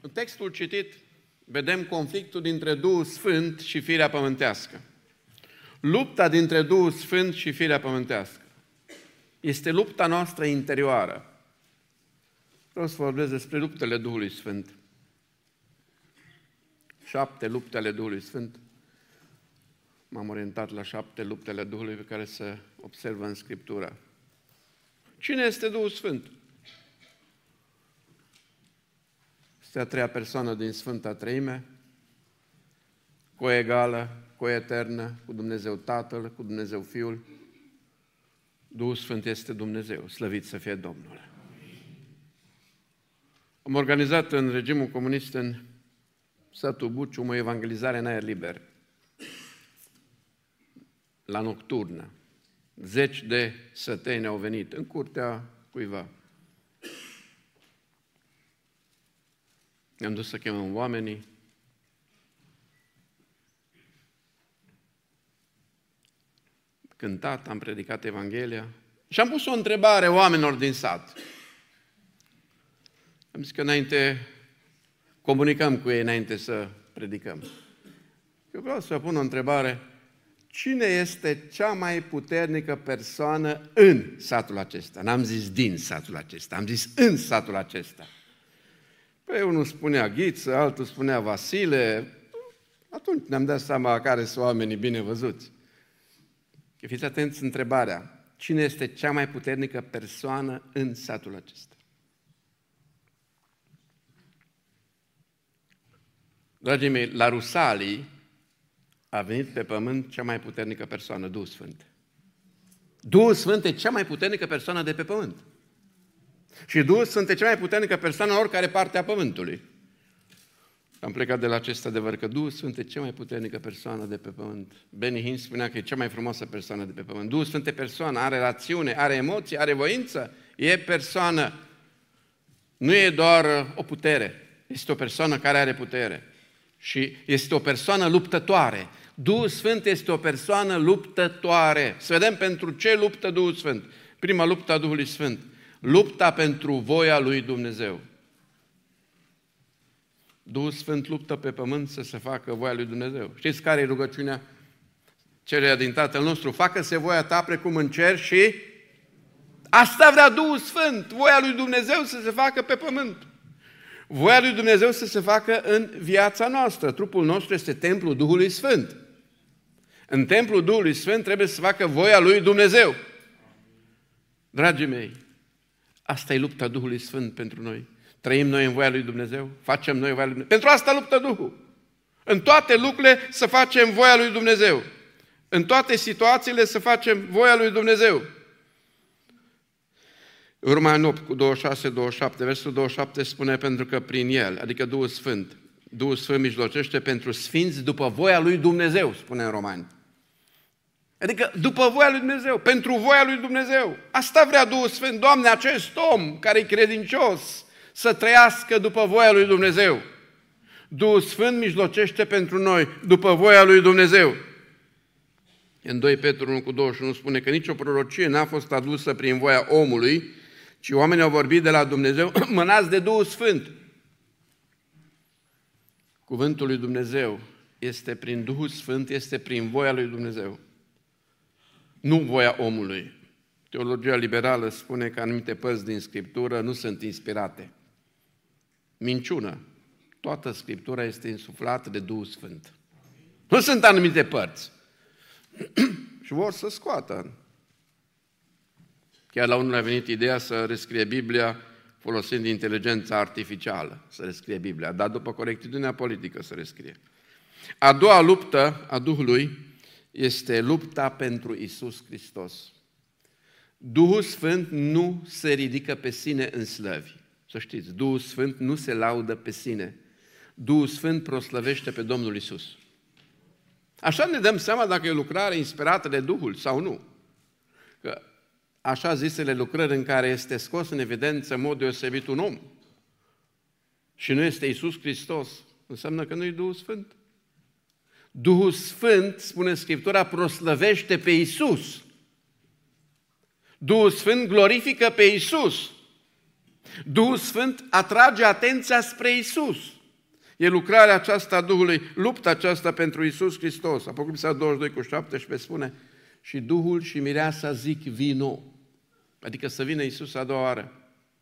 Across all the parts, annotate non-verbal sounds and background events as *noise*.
În textul citit vedem conflictul dintre Duhul Sfânt și firea pământească. Lupta dintre Duhul Sfânt și firea pământească. Este lupta noastră interioară. Vreau să vorbesc despre luptele Duhului Sfânt. Șapte lupte ale Duhului Sfânt. M-am orientat la șapte luptele Duhului pe care se observă în Scriptură. Cine este Duhul Sfânt? Este a treia persoană din Sfânta Treime, coegală, coeternă cu Dumnezeu Tatăl, cu Dumnezeu Fiul. Duhul Sfânt este Dumnezeu, slăvit să fie Domnul. Am organizat în regimul comunist în satul Bucium o evangelizare în aer liber, la nocturnă. Zeci de săteni au venit în curtea cuiva. Ne-am dus să chemăm oamenii. Cântat, am predicat Evanghelia și am pus o întrebare oamenilor din sat. Am zis că înainte comunicăm cu ei înainte să predicăm. Eu vreau să pun o întrebare. Cine este cea mai puternică persoană în satul acesta? N-am zis din satul acesta, am zis în satul acesta. Păi unul spunea Ghiță, altul spunea Vasile. Atunci ne-am dat seama care sunt oamenii bine văzuți. Fiți atenți întrebarea. Cine este cea mai puternică persoană în satul acesta? Dragii mei, la Rusalii a venit pe pământ cea mai puternică persoană, Duhul Sfânt. Duhul Sfânt e cea mai puternică persoană de pe pământ. Și Duhul Sfânt e cea mai puternică persoană în oricare parte a pământului. Am plecat de la acest adevăr că Duhul Sfânt e cea mai puternică persoană de pe pământ. Benny Hinn spunea că e cea mai frumoasă persoană de pe pământ. Duhul Sfânt e persoană, are rațiune, are emoții, are voință, e persoană. Nu e doar o putere, este o persoană care are putere și este o persoană luptătoare. Duhul Sfânt este o persoană luptătoare. Să vedem pentru ce luptă Duhul Sfânt. Prima luptă a Duhului Sfânt. Lupta pentru voia lui Dumnezeu. Duhul Sfânt luptă pe pământ să se facă voia lui Dumnezeu. Știți care e rugăciunea? Cererea din Tatăl nostru. Facă-se voia ta precum în cer și asta vrea Duhul Sfânt. Voia lui Dumnezeu să se facă pe pământ. Voia lui Dumnezeu să se facă în viața noastră. Trupul nostru este templul Duhului Sfânt. În templul Duhului Sfânt trebuie să se facă voia lui Dumnezeu. Dragii mei, asta e lupta Duhului Sfânt pentru noi. Trăim noi în voia lui Dumnezeu? Facem noi voia lui Dumnezeu? Pentru asta luptă Duhul. În toate lucrurile să facem voia lui Dumnezeu. În toate situațiile să facem voia lui Dumnezeu. Urma 8 cu 26, 27, versul 27 spune pentru că prin el, adică Duhul Sfânt, Duhul Sfânt mijlocește pentru sfinți după voia lui Dumnezeu, spune în Romani. Adică după voia lui Dumnezeu, pentru voia lui Dumnezeu. Asta vrea Duhul Sfânt, Doamne, acest om care e credincios să trăiască după voia lui Dumnezeu. Duhul Sfânt mijlocește pentru noi după voia lui Dumnezeu. În 2 Petru 1 cu 21 spune că nicio prorocie n-a fost adusă prin voia omului, ci oamenii au vorbit de la Dumnezeu, *clears throat* mânați de Duhul Sfânt. Cuvântul lui Dumnezeu este prin Duhul Sfânt, este prin voia lui Dumnezeu. Nu voia omului. Teologia liberală spune că anumite părți din Scriptură nu sunt inspirate. Minciună. Toată Scriptura este insuflată de Duhul Sfânt. Nu sunt anumite părți. *clears throat* și vor să scoată Chiar la unul a venit ideea să rescrie Biblia folosind inteligența artificială să rescrie Biblia, dar după corectitudinea politică să rescrie. A doua luptă a Duhului este lupta pentru Isus Hristos. Duhul Sfânt nu se ridică pe sine în slăvi. Să știți, Duhul Sfânt nu se laudă pe sine. Duhul Sfânt proslăvește pe Domnul Isus. Așa ne dăm seama dacă e o lucrare inspirată de Duhul sau nu. Că așa zisele lucrări în care este scos în evidență în mod deosebit un om și nu este Isus Hristos, înseamnă că nu e Duhul Sfânt. Duhul Sfânt, spune Scriptura, proslăvește pe Isus. Duhul Sfânt glorifică pe Isus. Duhul Sfânt atrage atenția spre Isus. E lucrarea aceasta a Duhului, lupta aceasta pentru Isus Hristos. Apocalipsa 22 cu 17 spune, și Duhul și Mireasa zic vino. Adică să vină Isus a doua oară.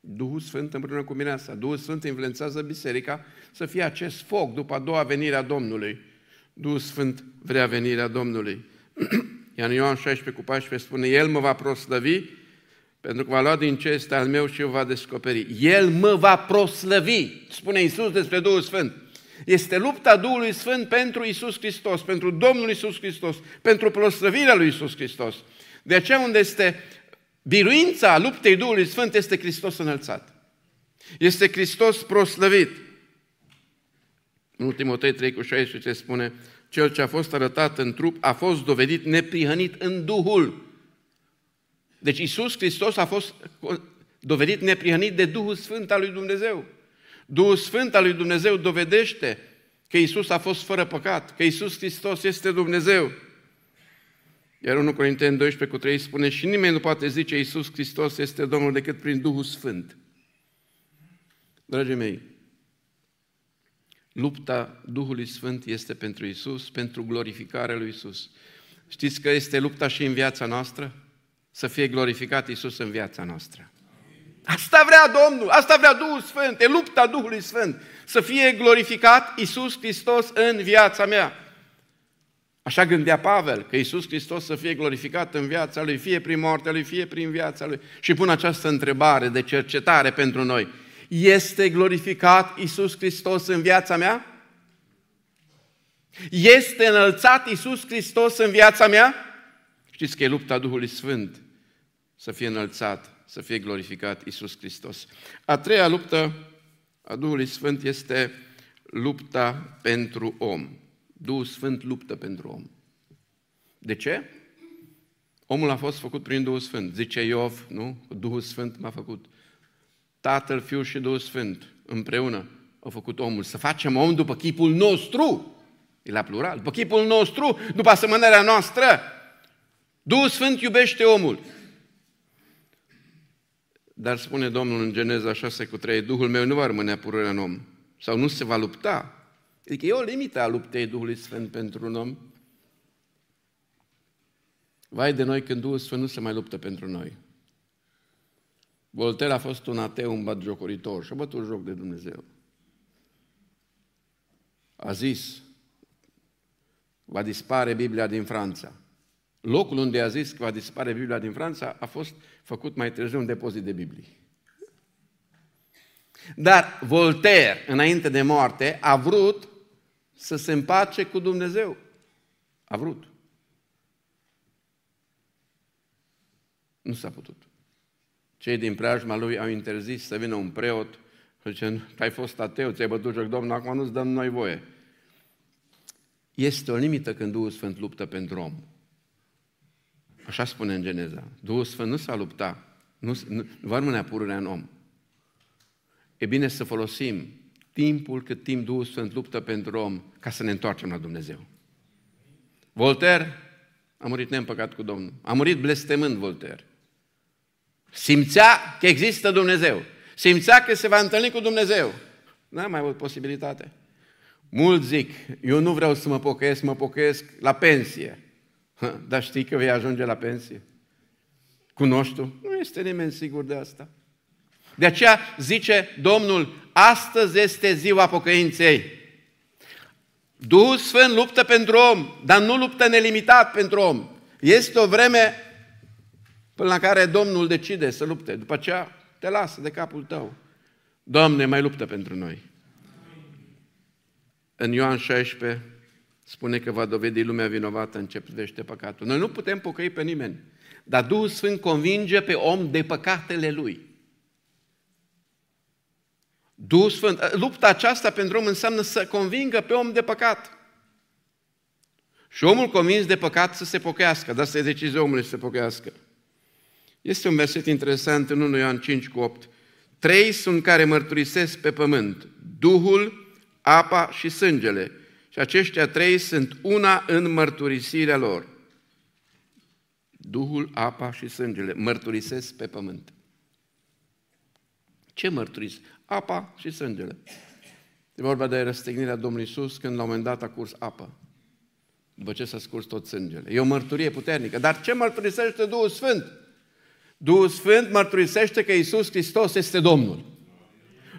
Duhul Sfânt împreună cu Mireasa. Duhul Sfânt influențează biserica să fie acest foc după a doua venire a Domnului. Duhul Sfânt vrea venirea Domnului. *clears throat* Iar în Ioan 16 cu 14 spune, El mă va proslăvi pentru că va lua din ce este al meu și o va descoperi. El mă va proslăvi, spune Isus despre Duhul Sfânt. Este lupta Duhului Sfânt pentru Isus Hristos, pentru Domnul Isus Hristos, pentru proslăvirea lui Isus Hristos. De aceea unde este biruința luptei Duhului Sfânt este Hristos înălțat. Este Hristos proslăvit. În ultimul 3 cu 16 spune, cel ce a fost arătat în trup a fost dovedit neprihănit în Duhul. Deci Isus Hristos a fost dovedit neprihănit de Duhul Sfânt al lui Dumnezeu. Duhul Sfânt al lui Dumnezeu dovedește că Isus a fost fără păcat, că Isus Hristos este Dumnezeu. Iar 1 Corinteni 12 cu 3 spune și nimeni nu poate zice Isus Hristos este Domnul decât prin Duhul Sfânt. Dragii mei, lupta Duhului Sfânt este pentru Isus, pentru glorificarea lui Isus. Știți că este lupta și în viața noastră? Să fie glorificat Isus în viața noastră. Asta vrea Domnul, asta vrea Duhul Sfânt, e lupta Duhului Sfânt. Să fie glorificat Isus Hristos în viața mea. Așa gândea Pavel, că Isus Hristos să fie glorificat în viața lui, fie prin moartea lui, fie prin viața lui. Și pun această întrebare de cercetare pentru noi. Este glorificat Isus Hristos în viața mea? Este înălțat Isus Hristos în viața mea? Știți că e lupta Duhului Sfânt să fie înălțat să fie glorificat Isus Hristos. A treia luptă a Duhului Sfânt este lupta pentru om. Duhul Sfânt luptă pentru om. De ce? Omul a fost făcut prin Duhul Sfânt. Zice Iov, nu? Duhul Sfânt m-a făcut. Tatăl, Fiul și Duhul Sfânt împreună au făcut omul. Să facem om după chipul nostru. E la plural. După chipul nostru, după asemănarea noastră. Duhul Sfânt iubește omul. Dar spune Domnul în Geneza 6 cu 3, Duhul meu nu va rămâne pură în om, sau nu se va lupta. Adică e o limită a luptei Duhului Sfânt pentru un om. Vai de noi când Duhul Sfânt nu se mai luptă pentru noi. Voltaire a fost un ateu, un batjocoritor și a bătut joc de Dumnezeu. A zis, va dispare Biblia din Franța. Locul unde a zis că va dispare Biblia din Franța a fost făcut mai târziu un depozit de Biblii. Dar Voltaire, înainte de moarte, a vrut să se împace cu Dumnezeu. A vrut. Nu s-a putut. Cei din preajma lui au interzis să vină un preot și zice, ai fost ateu, ți-ai bătut joc, Domnul, acum nu-ți dăm noi voie. Este o limită când Duhul Sfânt luptă pentru om. Așa spune în Geneza. Duhul Sfânt nu s-a luptat, nu, nu, nu va rămâne pururea în om. E bine să folosim timpul cât timp Duhul Sfânt luptă pentru om ca să ne întoarcem la Dumnezeu. Voltaire a murit neîmpăcat cu Domnul. A murit blestemând Voltaire. Simțea că există Dumnezeu. Simțea că se va întâlni cu Dumnezeu. N-a mai avut posibilitate. Mulți zic, eu nu vreau să mă pocăiesc, mă pocăiesc la pensie. Dar știi că vei ajunge la pensie? Cunoști tu? Nu este nimeni sigur de asta. De aceea zice Domnul, astăzi este ziua pocăinței. Duhul Sfânt luptă pentru om, dar nu luptă nelimitat pentru om. Este o vreme până la care Domnul decide să lupte. După aceea te lasă de capul tău. Doamne, mai luptă pentru noi. În Ioan 16, spune că va dovedi lumea vinovată în ce privește păcatul. Noi nu putem pocăi pe nimeni, dar Duhul Sfânt convinge pe om de păcatele lui. Duhul Sfânt, lupta aceasta pentru om înseamnă să convingă pe om de păcat. Și omul convins de păcat să se pocăiască, dar să decizie omului să se pocăiască. Este un verset interesant în 1 Ioan 5 cu 8. Trei sunt care mărturisesc pe pământ, Duhul, apa și sângele, și aceștia trei sunt una în mărturisirea lor. Duhul, apa și sângele mărturisesc pe pământ. Ce mărturis? Apa și sângele. E vorba de răstignirea Domnului Isus când la un moment dat a curs apă. După ce s-a scurs tot sângele. E o mărturie puternică. Dar ce mărturisește Duhul Sfânt? Duhul Sfânt mărturisește că Isus Hristos este Domnul.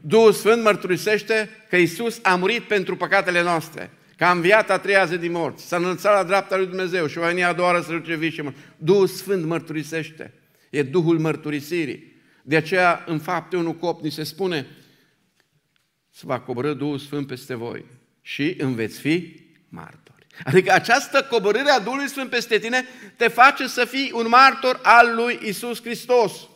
Duhul Sfânt mărturisește că Isus a murit pentru păcatele noastre, că a înviat a treia zi din morți, s-a înălțat la dreapta lui Dumnezeu și va veni a doua oară să duce vii și mort. Duhul Sfânt mărturisește. E Duhul mărturisirii. De aceea, în fapte 1 cop, ni se spune să va coborâ Duhul Sfânt peste voi și îmi veți fi martori. Adică această coborâre a Duhului Sfânt peste tine te face să fii un martor al lui Isus Hristos.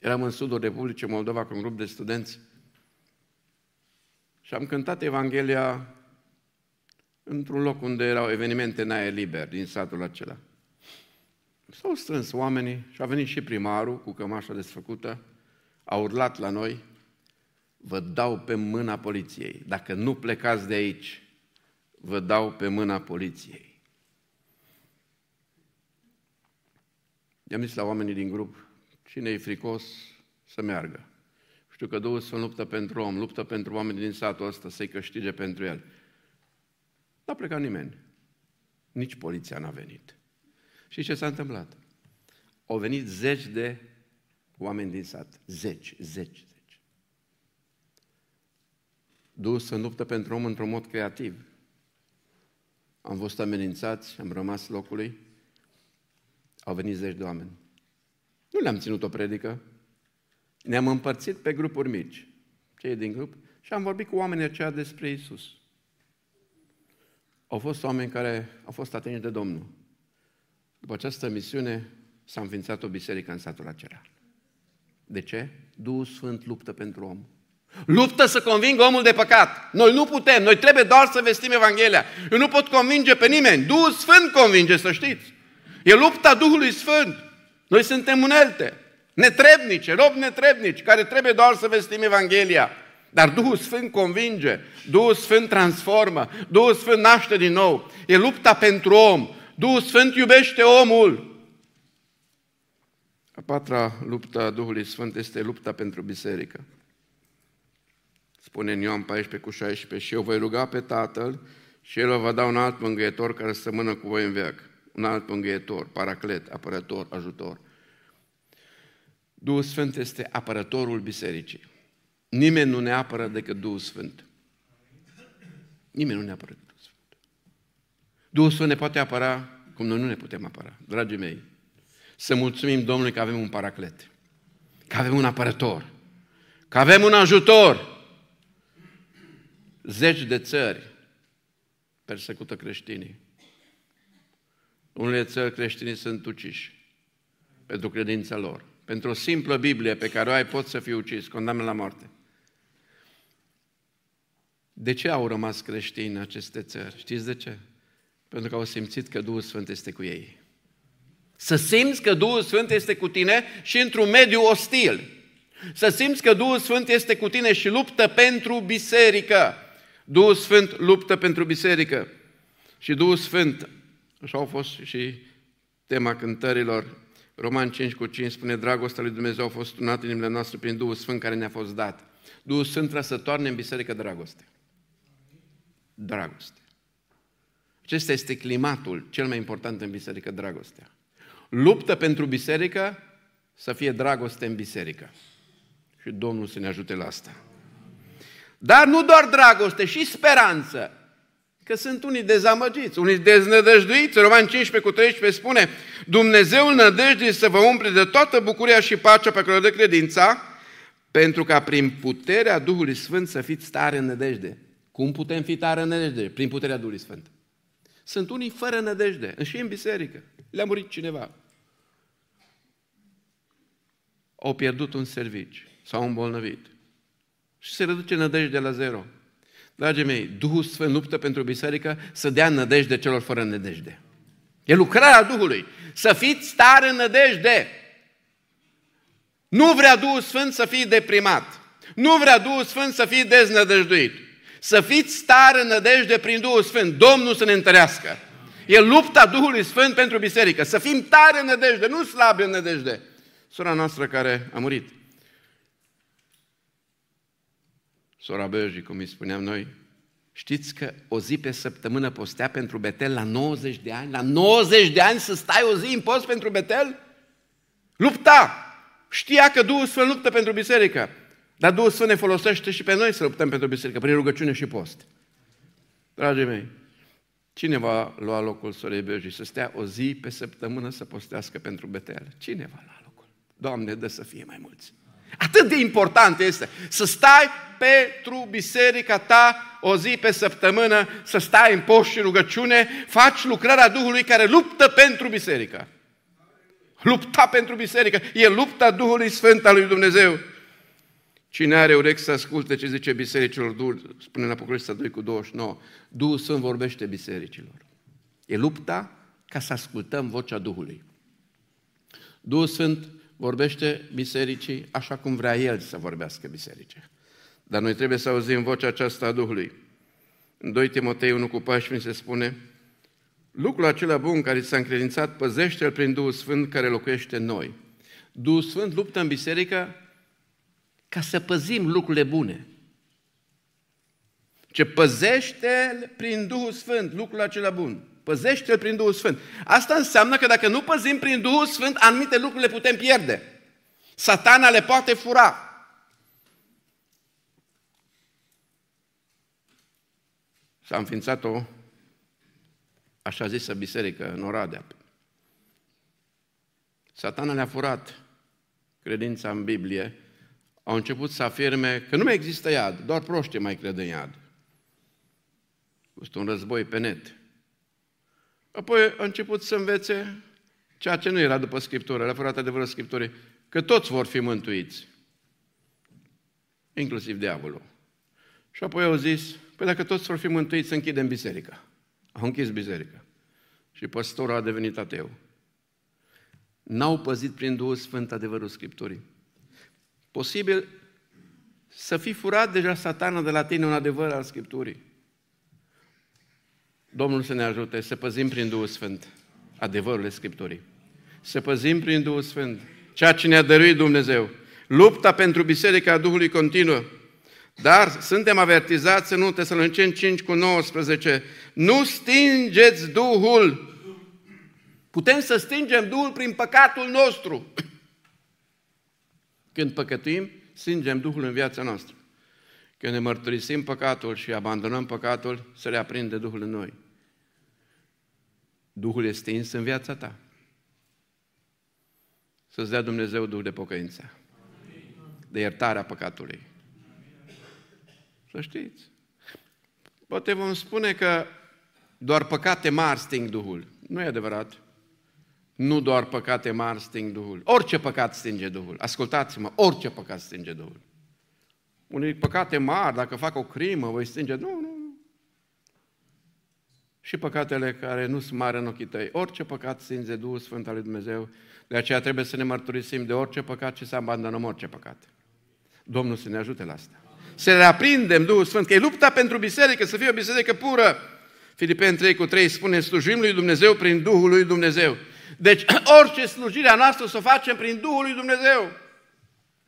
Eram în sudul Republicii Moldova cu un grup de studenți și am cântat Evanghelia într-un loc unde erau evenimente în aer liber din satul acela. S-au strâns oamenii și a venit și primarul cu cămașa desfăcută, a urlat la noi, vă dau pe mâna poliției. Dacă nu plecați de aici, vă dau pe mâna poliției. I-am zis la oamenii din grup, cine e fricos să meargă. Știu că Duhul Sfânt luptă pentru om, luptă pentru oamenii din satul ăsta să-i câștige pentru el. N-a plecat nimeni. Nici poliția n-a venit. Și ce s-a întâmplat? Au venit zeci de oameni din sat. Zeci, zeci, zeci. Duhul să luptă pentru om într-un mod creativ. Am fost amenințați, am rămas locului. Au venit zeci de oameni. Nu le-am ținut o predică. Ne-am împărțit pe grupuri mici, cei din grup, și am vorbit cu oamenii aceia despre Isus. Au fost oameni care au fost atinși de Domnul. După această misiune s-a înființat o biserică în satul acela. De ce? Duhul Sfânt luptă pentru om. Luptă să convingă omul de păcat. Noi nu putem, noi trebuie doar să vestim Evanghelia. Eu nu pot convinge pe nimeni. Duhul Sfânt convinge, să știți. E lupta Duhului Sfânt. Noi suntem unelte, netrebnice, robi netrebnici, care trebuie doar să vestim Evanghelia. Dar Duhul Sfânt convinge, Duhul Sfânt transformă, Duhul Sfânt naște din nou. E lupta pentru om. Duhul Sfânt iubește omul. A patra luptă a Duhului Sfânt este lupta pentru biserică. Spune în Ioan 14 cu 16, și eu voi ruga pe Tatăl și El vă va da un alt mângâietor care să mână cu voi în veac. Un alt mângâietor, paraclet, apărător, ajutor. Duhul Sfânt este apărătorul bisericii. Nimeni nu ne apără decât Duhul Sfânt. Nimeni nu ne apără decât Duhul Sfânt. Duhul Sfânt ne poate apăra cum noi nu ne putem apăra. Dragii mei, să mulțumim Domnului că avem un paraclet, că avem un apărător, că avem un ajutor. Zeci de țări persecută creștinii. Unele țări creștinii sunt uciși pentru credința lor. Pentru o simplă Biblie pe care o ai, poți să fii ucis, condamnă la moarte. De ce au rămas creștini în aceste țări? Știți de ce? Pentru că au simțit că Duhul Sfânt este cu ei. Să simți că Duhul Sfânt este cu tine și într-un mediu ostil. Să simți că Duhul Sfânt este cu tine și luptă pentru biserică. Duhul Sfânt luptă pentru biserică. Și Duhul Sfânt, așa au fost și tema cântărilor, Roman 5 cu 5 spune, dragostea lui Dumnezeu a fost unată în inimile noastre prin Duhul Sfânt care ne-a fost dat. Duhul Sfânt trebuie să toarne în biserică dragoste. Dragoste. Acesta este climatul cel mai important în biserică, dragostea. Luptă pentru biserică să fie dragoste în biserică. Și Domnul să ne ajute la asta. Dar nu doar dragoste, și speranță. Că sunt unii dezamăgiți, unii deznădăjduiți. Roman 15 cu 13 spune Dumnezeul nădejdii să vă umple de toată bucuria și pacea pe care o dă credința, pentru ca prin puterea Duhului Sfânt să fiți tare în nădejde. Cum putem fi tare în nădejde? Prin puterea Duhului Sfânt. Sunt unii fără nădejde, și în biserică. Le-a murit cineva. Au pierdut un servici, s-au îmbolnăvit. Și se reduce nădejdea la zero. Dragii mei, Duhul Sfânt luptă pentru biserică să dea nădejde celor fără nădejde. E lucrarea Duhului. Să fiți tare în nădejde. Nu vrea Duhul Sfânt să fii deprimat. Nu vrea Duhul Sfânt să fii deznădăjduit. Să fiți tare în nădejde prin Duhul Sfânt. Domnul să ne întărească. E lupta Duhului Sfânt pentru biserică. Să fim tare în nădejde, nu slabi în nădejde. Sora noastră care a murit. Sora Berji, cum îi spuneam noi, știți că o zi pe săptămână postea pentru Betel la 90 de ani? La 90 de ani să stai o zi în post pentru Betel? Lupta! Știa că Duhul Sfânt luptă pentru biserică. Dar Duhul Sfânt ne folosește și pe noi să luptăm pentru biserică, prin rugăciune și post. Dragii mei, cine va lua locul sorei Bergi să stea o zi pe săptămână să postească pentru Betel? Cine va lua locul? Doamne, dă să fie mai mulți. Atât de important este să stai pentru biserica ta o zi pe săptămână, să stai în post și rugăciune, faci lucrarea Duhului care luptă pentru biserică. Lupta pentru biserică. E lupta Duhului Sfânt al lui Dumnezeu. Cine are urechi să asculte ce zice bisericilor, Duhul, spune în Apocalipsa 2 cu 29, Duhul Sfânt vorbește bisericilor. E lupta ca să ascultăm vocea Duhului. Duhul Sfânt vorbește bisericii așa cum vrea El să vorbească bisericii. Dar noi trebuie să auzim vocea aceasta a Duhului. În 2 Timotei 1 cu 14 se spune, lucrul acela bun care ți s-a încredințat, păzește-l prin Duhul Sfânt care locuiește în noi. Duhul Sfânt luptă în biserică ca să păzim lucrurile bune. Ce păzește prin Duhul Sfânt lucrul acela bun. Păzește-l prin Duhul Sfânt. Asta înseamnă că dacă nu păzim prin Duhul Sfânt, anumite lucruri le putem pierde. Satana le poate fura. S-a înființat o așa zisă biserică în Oradea. Satana le-a furat credința în Biblie au început să afirme că nu mai există iad, doar proști mai cred în iad. Este un război pe net. Apoi a început să învețe ceea ce nu era după Scriptură, le-a furat adevărul Scripturii, că toți vor fi mântuiți, inclusiv diavolul. Și apoi au zis, păi dacă toți vor fi mântuiți, să închidem biserica. Au închis biserica. Și păstorul a devenit ateu. N-au păzit prin Duhul Sfânt adevărul Scripturii. Posibil să fi furat deja satana de la tine un adevăr al Scripturii. Domnul să ne ajute să păzim prin Duhul Sfânt adevărul Scripturii. Să păzim prin Duhul Sfânt ceea ce ne-a dăruit Dumnezeu. Lupta pentru Biserica Duhului continuă. Dar suntem avertizați în 1 Tesaloniceni 5 cu 19. Nu stingeți Duhul. Putem să stingem Duhul prin păcatul nostru. Când păcătuim, singem Duhul în viața noastră. Când ne mărturisim păcatul și abandonăm păcatul, se reaprinde Duhul în noi. Duhul este stins în viața ta. Să-ți dea Dumnezeu Duhul de pocăință, de iertarea păcatului. Să știți. Poate vom spune că doar păcate mari sting Duhul. Nu e adevărat. Nu doar păcate mari sting Duhul. Orice păcat stinge Duhul. Ascultați-mă, orice păcat stinge Duhul. Unii păcate mari, dacă fac o crimă, voi stinge. Nu, nu, nu. Și păcatele care nu sunt mari în ochii tăi. Orice păcat stinge Duhul Sfânt al lui Dumnezeu. De aceea trebuie să ne mărturisim de orice păcat și să abandonăm orice păcat. Domnul să ne ajute la asta. Să reaprindem Duhul Sfânt, că e lupta pentru biserică, să fie o biserică pură. Filipeni 3 cu 3 spune, slujim lui Dumnezeu prin Duhul lui Dumnezeu. Deci *clears throat* orice slujire a noastră să o facem prin Duhul lui Dumnezeu.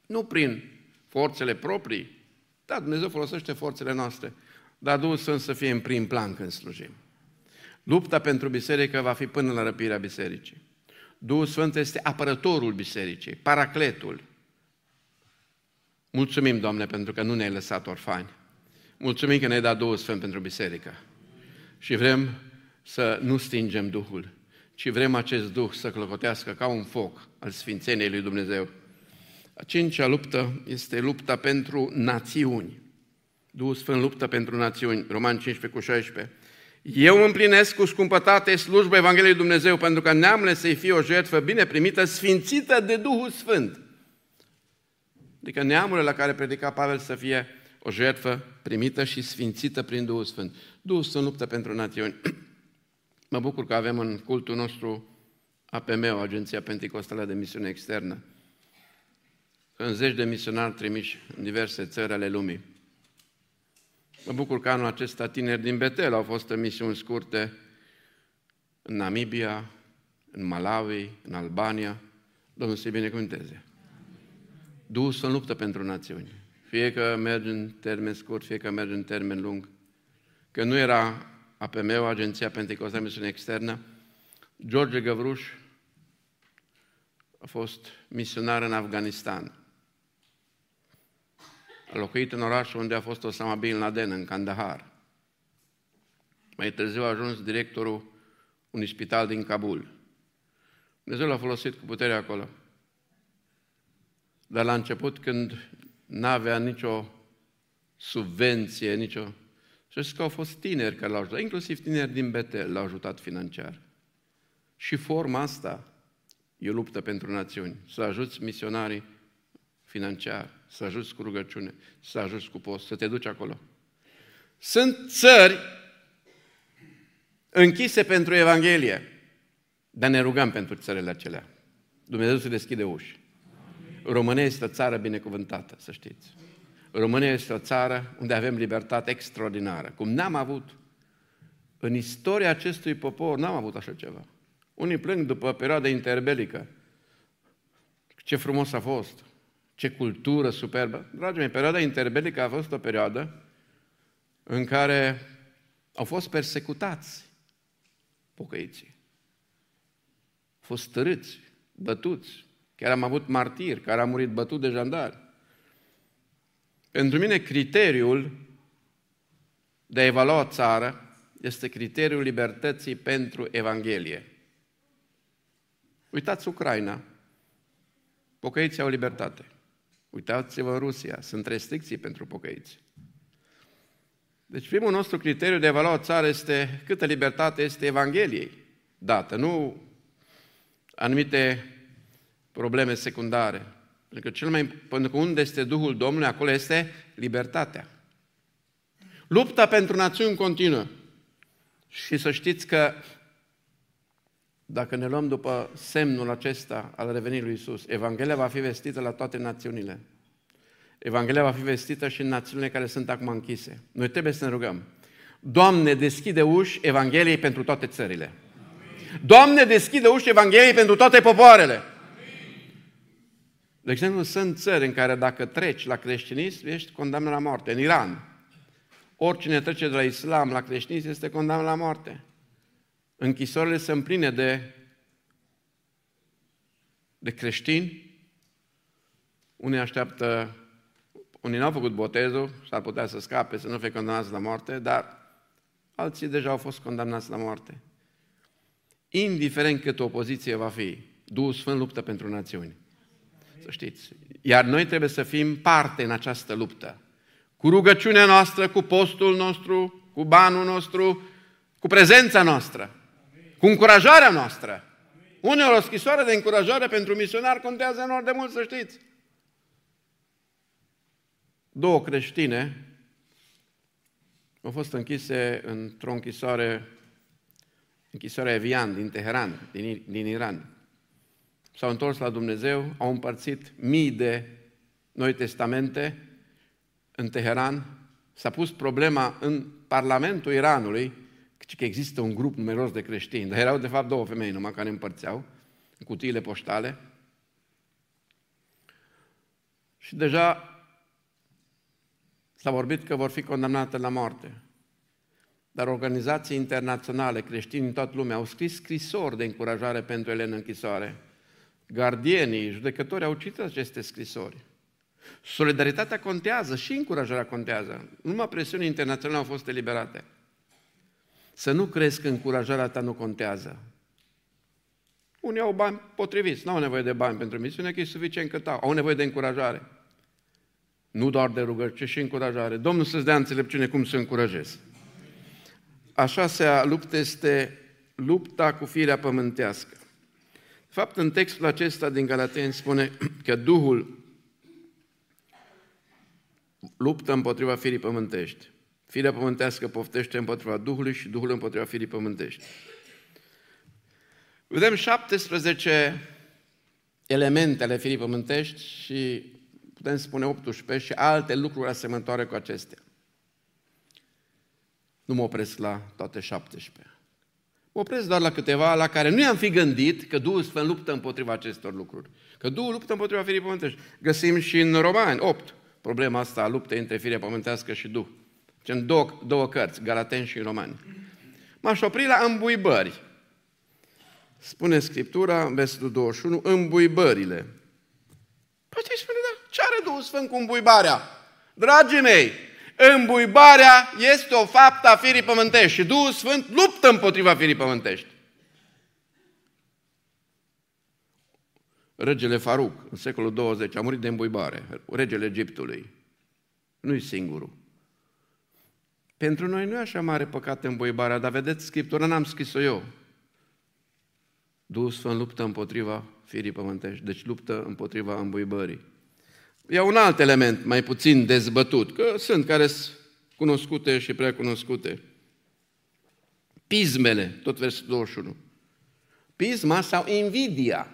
Nu prin forțele proprii. Da, Dumnezeu folosește forțele noastre, dar Duhul Sfânt să fie în prim plan când slujim. Lupta pentru biserică va fi până la răpirea bisericii. Duhul Sfânt este apărătorul bisericii, paracletul. Mulțumim, Doamne, pentru că nu ne-ai lăsat orfani. Mulțumim că ne-ai dat Duhul Sfânt pentru biserică. Și vrem să nu stingem Duhul, ci vrem acest Duh să clocotească ca un foc al Sfințeniei lui Dumnezeu. A cincea luptă este lupta pentru națiuni. Duhul Sfânt luptă pentru națiuni, Roman 15 cu 16. Eu îmi împlinesc cu scumpătate slujba Evangheliei Dumnezeu pentru ca neamurile să-i fie o jertfă bine primită, sfințită de Duhul Sfânt. Adică neamurile la care predica Pavel să fie o jertfă primită și sfințită prin Duhul Sfânt. Duhul Sfânt luptă pentru națiuni. Mă bucur că avem în cultul nostru APM, o Agenția Pentecostală de Misiune Externă. Sunt zeci de misionari trimiși în diverse țări ale lumii. Mă bucur că anul acesta tineri din Betel au fost în misiuni scurte în Namibia, în Malawi, în Albania, Domnul să-i binecuvânteze. Duhul să luptă pentru națiuni. Fie că merge în termen scurt, fie că merge în termen lung. Că nu era APM-ul, Agenția Pentecostal Misiune Externă, George Găvruș a fost misionar în Afganistan. A locuit în orașul unde a fost Osama Bin Laden, în Kandahar. Mai târziu a ajuns directorul unui spital din Kabul. Dumnezeu l-a folosit cu putere acolo. Dar la început, când n-avea nicio subvenție, nicio... Și știți că au fost tineri care l-au ajutat, inclusiv tineri din Betel l-au ajutat financiar. Și forma asta e o luptă pentru națiuni. Să ajuți misionarii financiar, să ajuți cu rugăciune, să ajuți cu post, să te duci acolo. Sunt țări închise pentru Evanghelie, dar ne rugăm pentru țările acelea. Dumnezeu să deschide uși. România este o țară binecuvântată, să știți. România este o țară unde avem libertate extraordinară, cum n-am avut în istoria acestui popor, n-am avut așa ceva. Unii plâng după perioada interbelică. Ce frumos a fost! Ce cultură superbă! Dragii mei, perioada interbelică a fost o perioadă în care au fost persecutați pocăiții. Au fost stărâți, bătuți. Chiar am avut martiri care a murit bătut de jandari. Pentru mine criteriul de a evalua o țară este criteriul libertății pentru Evanghelie. Uitați Ucraina. Pocăiții au libertate. Uitați-vă Rusia. Sunt restricții pentru pocăiți. Deci primul nostru criteriu de a evalua o țară este câtă libertate este Evangheliei dată, nu anumite probleme secundare. Pentru că, cel mai, pentru că unde este Duhul Domnului, acolo este libertatea. Lupta pentru națiuni continuă. Și să știți că dacă ne luăm după semnul acesta al revenirii lui Isus, Evanghelia va fi vestită la toate națiunile. Evanghelia va fi vestită și în națiunile care sunt acum închise. Noi trebuie să ne rugăm. Doamne, deschide uși Evangheliei pentru toate țările. Doamne, deschide uși Evangheliei pentru toate popoarele. De exemplu, sunt țări în care dacă treci la creștinism, ești condamnat la moarte. În Iran, oricine trece de la islam la creștinism este condamnat la moarte. Închisorile sunt pline de, de creștini. Unii așteaptă, unii n-au făcut botezul, s-ar putea să scape, să nu fie condamnați la moarte, dar alții deja au fost condamnați la moarte. Indiferent cât opoziție va fi, Duhul Sfânt luptă pentru națiuni. Să știți. Iar noi trebuie să fim parte în această luptă. Cu rugăciunea noastră, cu postul nostru, cu banul nostru, cu prezența noastră cu încurajarea noastră. Uneori o scrisoare de încurajare pentru misionar contează enorm de mult, să știți. Două creștine au fost închise într-o închisoare, închisoarea Evian din Teheran, din, din Iran. S-au întors la Dumnezeu, au împărțit mii de Noi Testamente în Teheran. S-a pus problema în Parlamentul Iranului că există un grup numeros de creștini, dar erau de fapt două femei numai care împărțeau în cutiile poștale. Și deja s-a vorbit că vor fi condamnate la moarte. Dar organizații internaționale, creștini în toată lumea, au scris scrisori de încurajare pentru ele în închisoare. Gardienii, judecătorii au citit aceste scrisori. Solidaritatea contează și încurajarea contează. Numai presiuni internaționale au fost eliberate. Să nu crezi că încurajarea ta nu contează. Unii au bani potriviți, nu au nevoie de bani pentru misiune, că e suficient cât au. Au nevoie de încurajare. Nu doar de rugări, ci și încurajare. Domnul să-ți dea înțelepciune cum să încurajezi. Așa se luptă este lupta cu firea pământească. De fapt, în textul acesta din Galateni spune *clears throat* că Duhul luptă împotriva firii pământești. Firea pământească poftește împotriva Duhului și Duhul împotriva firii pământești. Vedem 17 elemente ale firii pământești și putem spune 18 și alte lucruri asemănătoare cu acestea. Nu mă opresc la toate 17. opresc doar la câteva la care nu i-am fi gândit că Duhul Sfânt luptă împotriva acestor lucruri. Că Duhul luptă împotriva firii pământești. Găsim și în Romani 8 problema asta a luptei între firea pământească și Duh. În două, două cărți, Galateni și Romani. M-aș opri la îmbuibări. Spune Scriptura, în versetul 21, îmbuibările. Poate spune, da, ce are Duhul Sfânt cu îmbuibarea? Dragii mei, îmbuibarea este o faptă a firii pământești și Duhul Sfânt luptă împotriva firii pământești. Regele Faruc, în secolul 20, a murit de îmbuibare, regele Egiptului. Nu-i singurul. Pentru noi nu e așa mare păcat îmbuibarea, dar vedeți, Scriptura n-am scris-o eu. Duhul Sfânt luptă împotriva firii pământești, deci luptă împotriva îmbuibării. E un alt element mai puțin dezbătut, că sunt care sunt cunoscute și prea cunoscute. Pismele, tot versetul 21. Pisma sau invidia.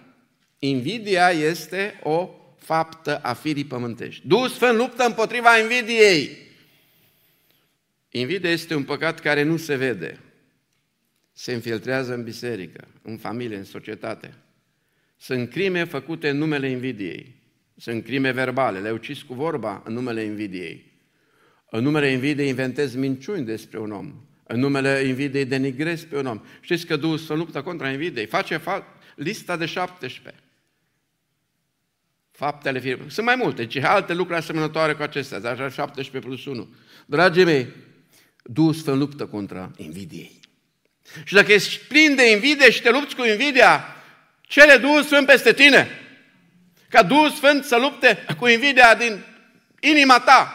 Invidia este o faptă a firii pământești. Duhul Sfânt luptă împotriva invidiei. Invidia este un păcat care nu se vede. Se infiltrează în biserică, în familie, în societate. Sunt crime făcute în numele invidiei. Sunt crime verbale, le-ai ucis cu vorba în numele invidiei. În numele invidiei inventezi minciuni despre un om. În numele invidiei denigrezi pe un om. Știți că Duhul să luptă contra invidiei. Face fa- lista de 17. Faptele firme. Sunt mai multe, ci alte lucruri asemănătoare cu acestea, dar așa 17 plus 1. Dragii mei, Duhul Sfânt luptă contra invidiei. Și dacă ești plin de invidie și te lupți cu invidia, cere Duhul Sfânt peste tine. Ca Duhul Sfânt să lupte cu invidia din inima ta.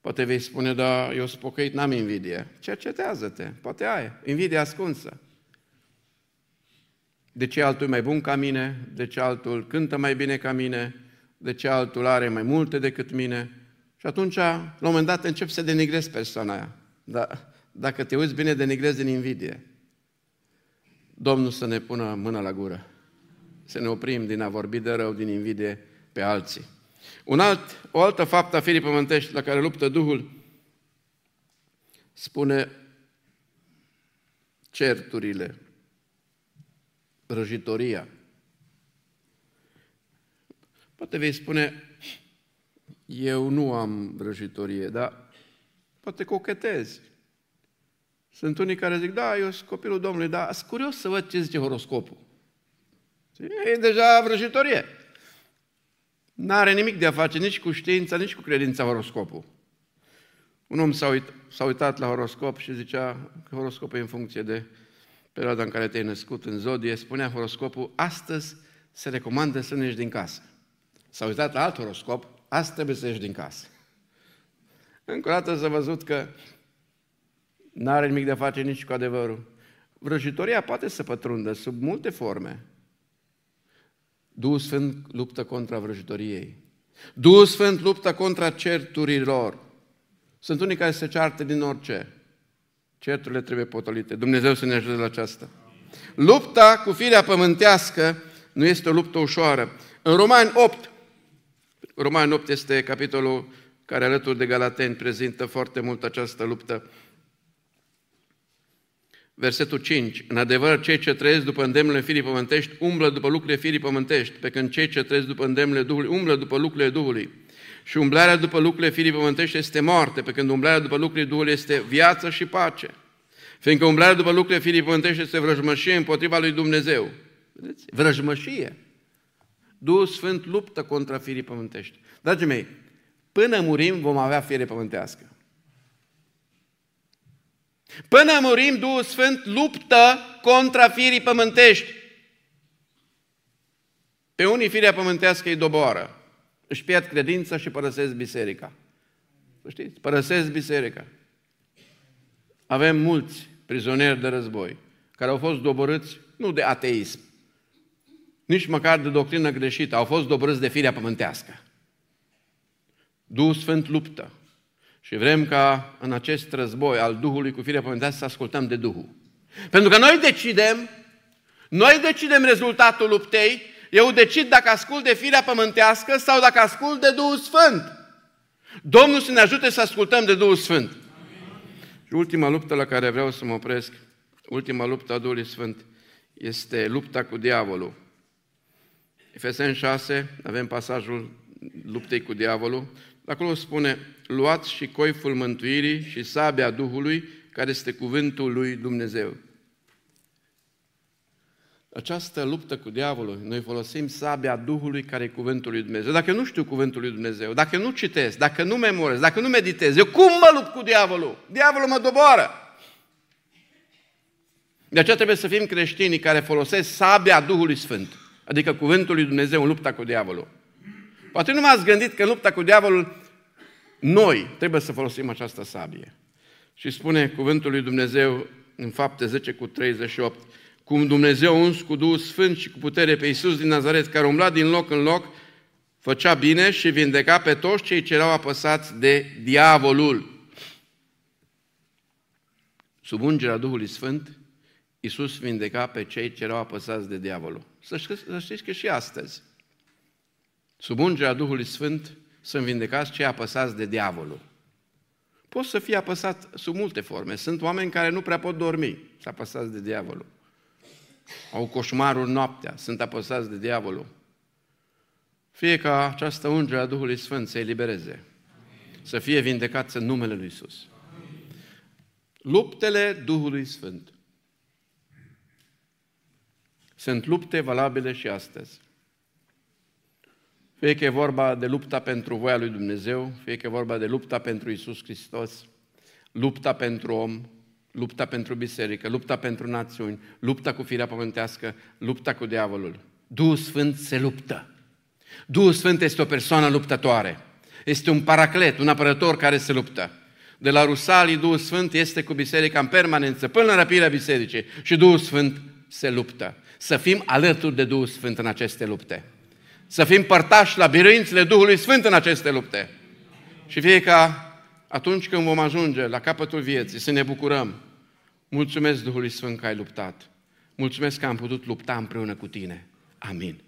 Poate vei spune, da, eu sunt pocăit, n-am invidie. Cercetează-te, poate ai. Invidia ascunsă. De ce altul e mai bun ca mine? De ce altul cântă mai bine ca mine? De ce altul are mai multe decât mine? Și atunci, la un moment dat, încep să denigrezi persoana aia. Dar dacă te uiți bine, denigrezi din invidie. Domnul să ne pună mâna la gură. Să ne oprim din a vorbi de rău, din invidie pe alții. Un alt, o altă faptă a firii pământești la care luptă Duhul spune certurile, răjitoria. Poate vei spune, eu nu am vrăjitorie, dar poate cochetezi. Sunt unii care zic, da, eu sunt copilul Domnului, dar sunt curios să văd ce zice horoscopul. E deja vrăjitorie. N-are nimic de a face nici cu știința, nici cu credința horoscopul. Un om s-a, uit, s-a uitat la horoscop și zicea că horoscopul e în funcție de perioada în care te-ai născut în zodie. Spunea horoscopul, astăzi se recomandă să nu ieși din casă. S-a uitat la alt horoscop, azi trebuie să ieși din casă. Încă o dată s-a văzut că nu are nimic de a face nici cu adevărul. Vrăjitoria poate să pătrundă sub multe forme. Duhul Sfânt luptă contra vrăjitoriei. Duhul Sfânt luptă contra certurilor. Sunt unii care se ceartă din orice. Certurile trebuie potolite. Dumnezeu să ne ajute la aceasta. Lupta cu firea pământească nu este o luptă ușoară. În Romani 8, Romani 8 este capitolul care alături de Galateni prezintă foarte mult această luptă. Versetul 5. În adevăr, cei ce trăiesc după îndemnele firii pământești umblă după lucrurile firii pământești, pe când cei ce trăiesc după îndemnele Duhului umblă după lucrurile Duhului. Și umblarea după lucrurile firii pământești este moarte, pe când umblarea după lucrurile Duhului este viață și pace. Fiindcă umblarea după lucrurile firii pământești este vrăjmășie împotriva lui Dumnezeu. Vedeți? Vrăjmășie. Duhul Sfânt luptă contra firii pământești. Dragii mei, până murim vom avea fire pământească. Până murim, Duhul Sfânt luptă contra firii pământești. Pe unii firea pământească îi doboară. Își pierd credința și părăsesc biserica. Să știți, părăsesc biserica. Avem mulți prizonieri de război care au fost doborâți nu de ateism, nici măcar de doctrină greșită, au fost doborâți de firea pământească. Duhul Sfânt luptă. Și vrem ca în acest război al Duhului cu firea pământească să ascultăm de Duhul. Pentru că noi decidem, noi decidem rezultatul luptei, eu decid dacă ascult de firea pământească sau dacă ascult de Duhul Sfânt. Domnul să ne ajute să ascultăm de Duhul Sfânt. Și ultima luptă la care vreau să mă opresc, ultima luptă a Duhului Sfânt, este lupta cu diavolul. Efeseni 6, avem pasajul luptei cu diavolul. Acolo spune, luați și coiful mântuirii și sabia Duhului, care este cuvântul lui Dumnezeu. Această luptă cu diavolul, noi folosim sabia Duhului care e cuvântul lui Dumnezeu. Dacă nu știu cuvântul lui Dumnezeu, dacă nu citesc, dacă nu memorez, dacă nu meditez, eu cum mă lupt cu diavolul? Diavolul mă doboară. De aceea trebuie să fim creștinii care folosesc sabia Duhului Sfânt, adică cuvântul lui Dumnezeu în lupta cu diavolul. Poate nu m-ați gândit că în lupta cu diavolul noi trebuie să folosim această sabie. Și spune cuvântul lui Dumnezeu în fapte 10 cu 38, cum Dumnezeu uns cu Duhul Sfânt și cu putere pe Iisus din Nazaret, care umbla din loc în loc, făcea bine și vindeca pe toți cei ce erau apăsați de diavolul. Sub ungerea Duhului Sfânt, Iisus vindeca pe cei ce erau apăsați de diavolul. Să știți, să știți că și astăzi, sub ungerea Duhului Sfânt, sunt vindecați cei apăsați de diavolul. Poți să fii apăsat sub multe forme. Sunt oameni care nu prea pot dormi, să apăsați de diavolul. Au coșmaruri noaptea, sunt apăsați de diavolul. Fie ca această ungere a Duhului Sfânt să elibereze, să fie vindecați în numele Lui Isus. Luptele Duhului Sfânt sunt lupte valabile și astăzi. Fie că e vorba de lupta pentru voia lui Dumnezeu, fie că e vorba de lupta pentru Isus Hristos, lupta pentru om, lupta pentru biserică, lupta pentru națiuni, lupta cu firea pământească, lupta cu diavolul. Duhul Sfânt se luptă. Duhul Sfânt este o persoană luptătoare. Este un paraclet, un apărător care se luptă. De la Rusalii, Duhul Sfânt este cu biserica în permanență, până la răpirea bisericii. Și Duhul Sfânt se luptă. Să fim alături de Duhul Sfânt în aceste lupte. Să fim părtași la biruințele Duhului Sfânt în aceste lupte. Și fie ca atunci când vom ajunge la capătul vieții să ne bucurăm. Mulțumesc Duhului Sfânt că ai luptat. Mulțumesc că am putut lupta împreună cu tine. Amin.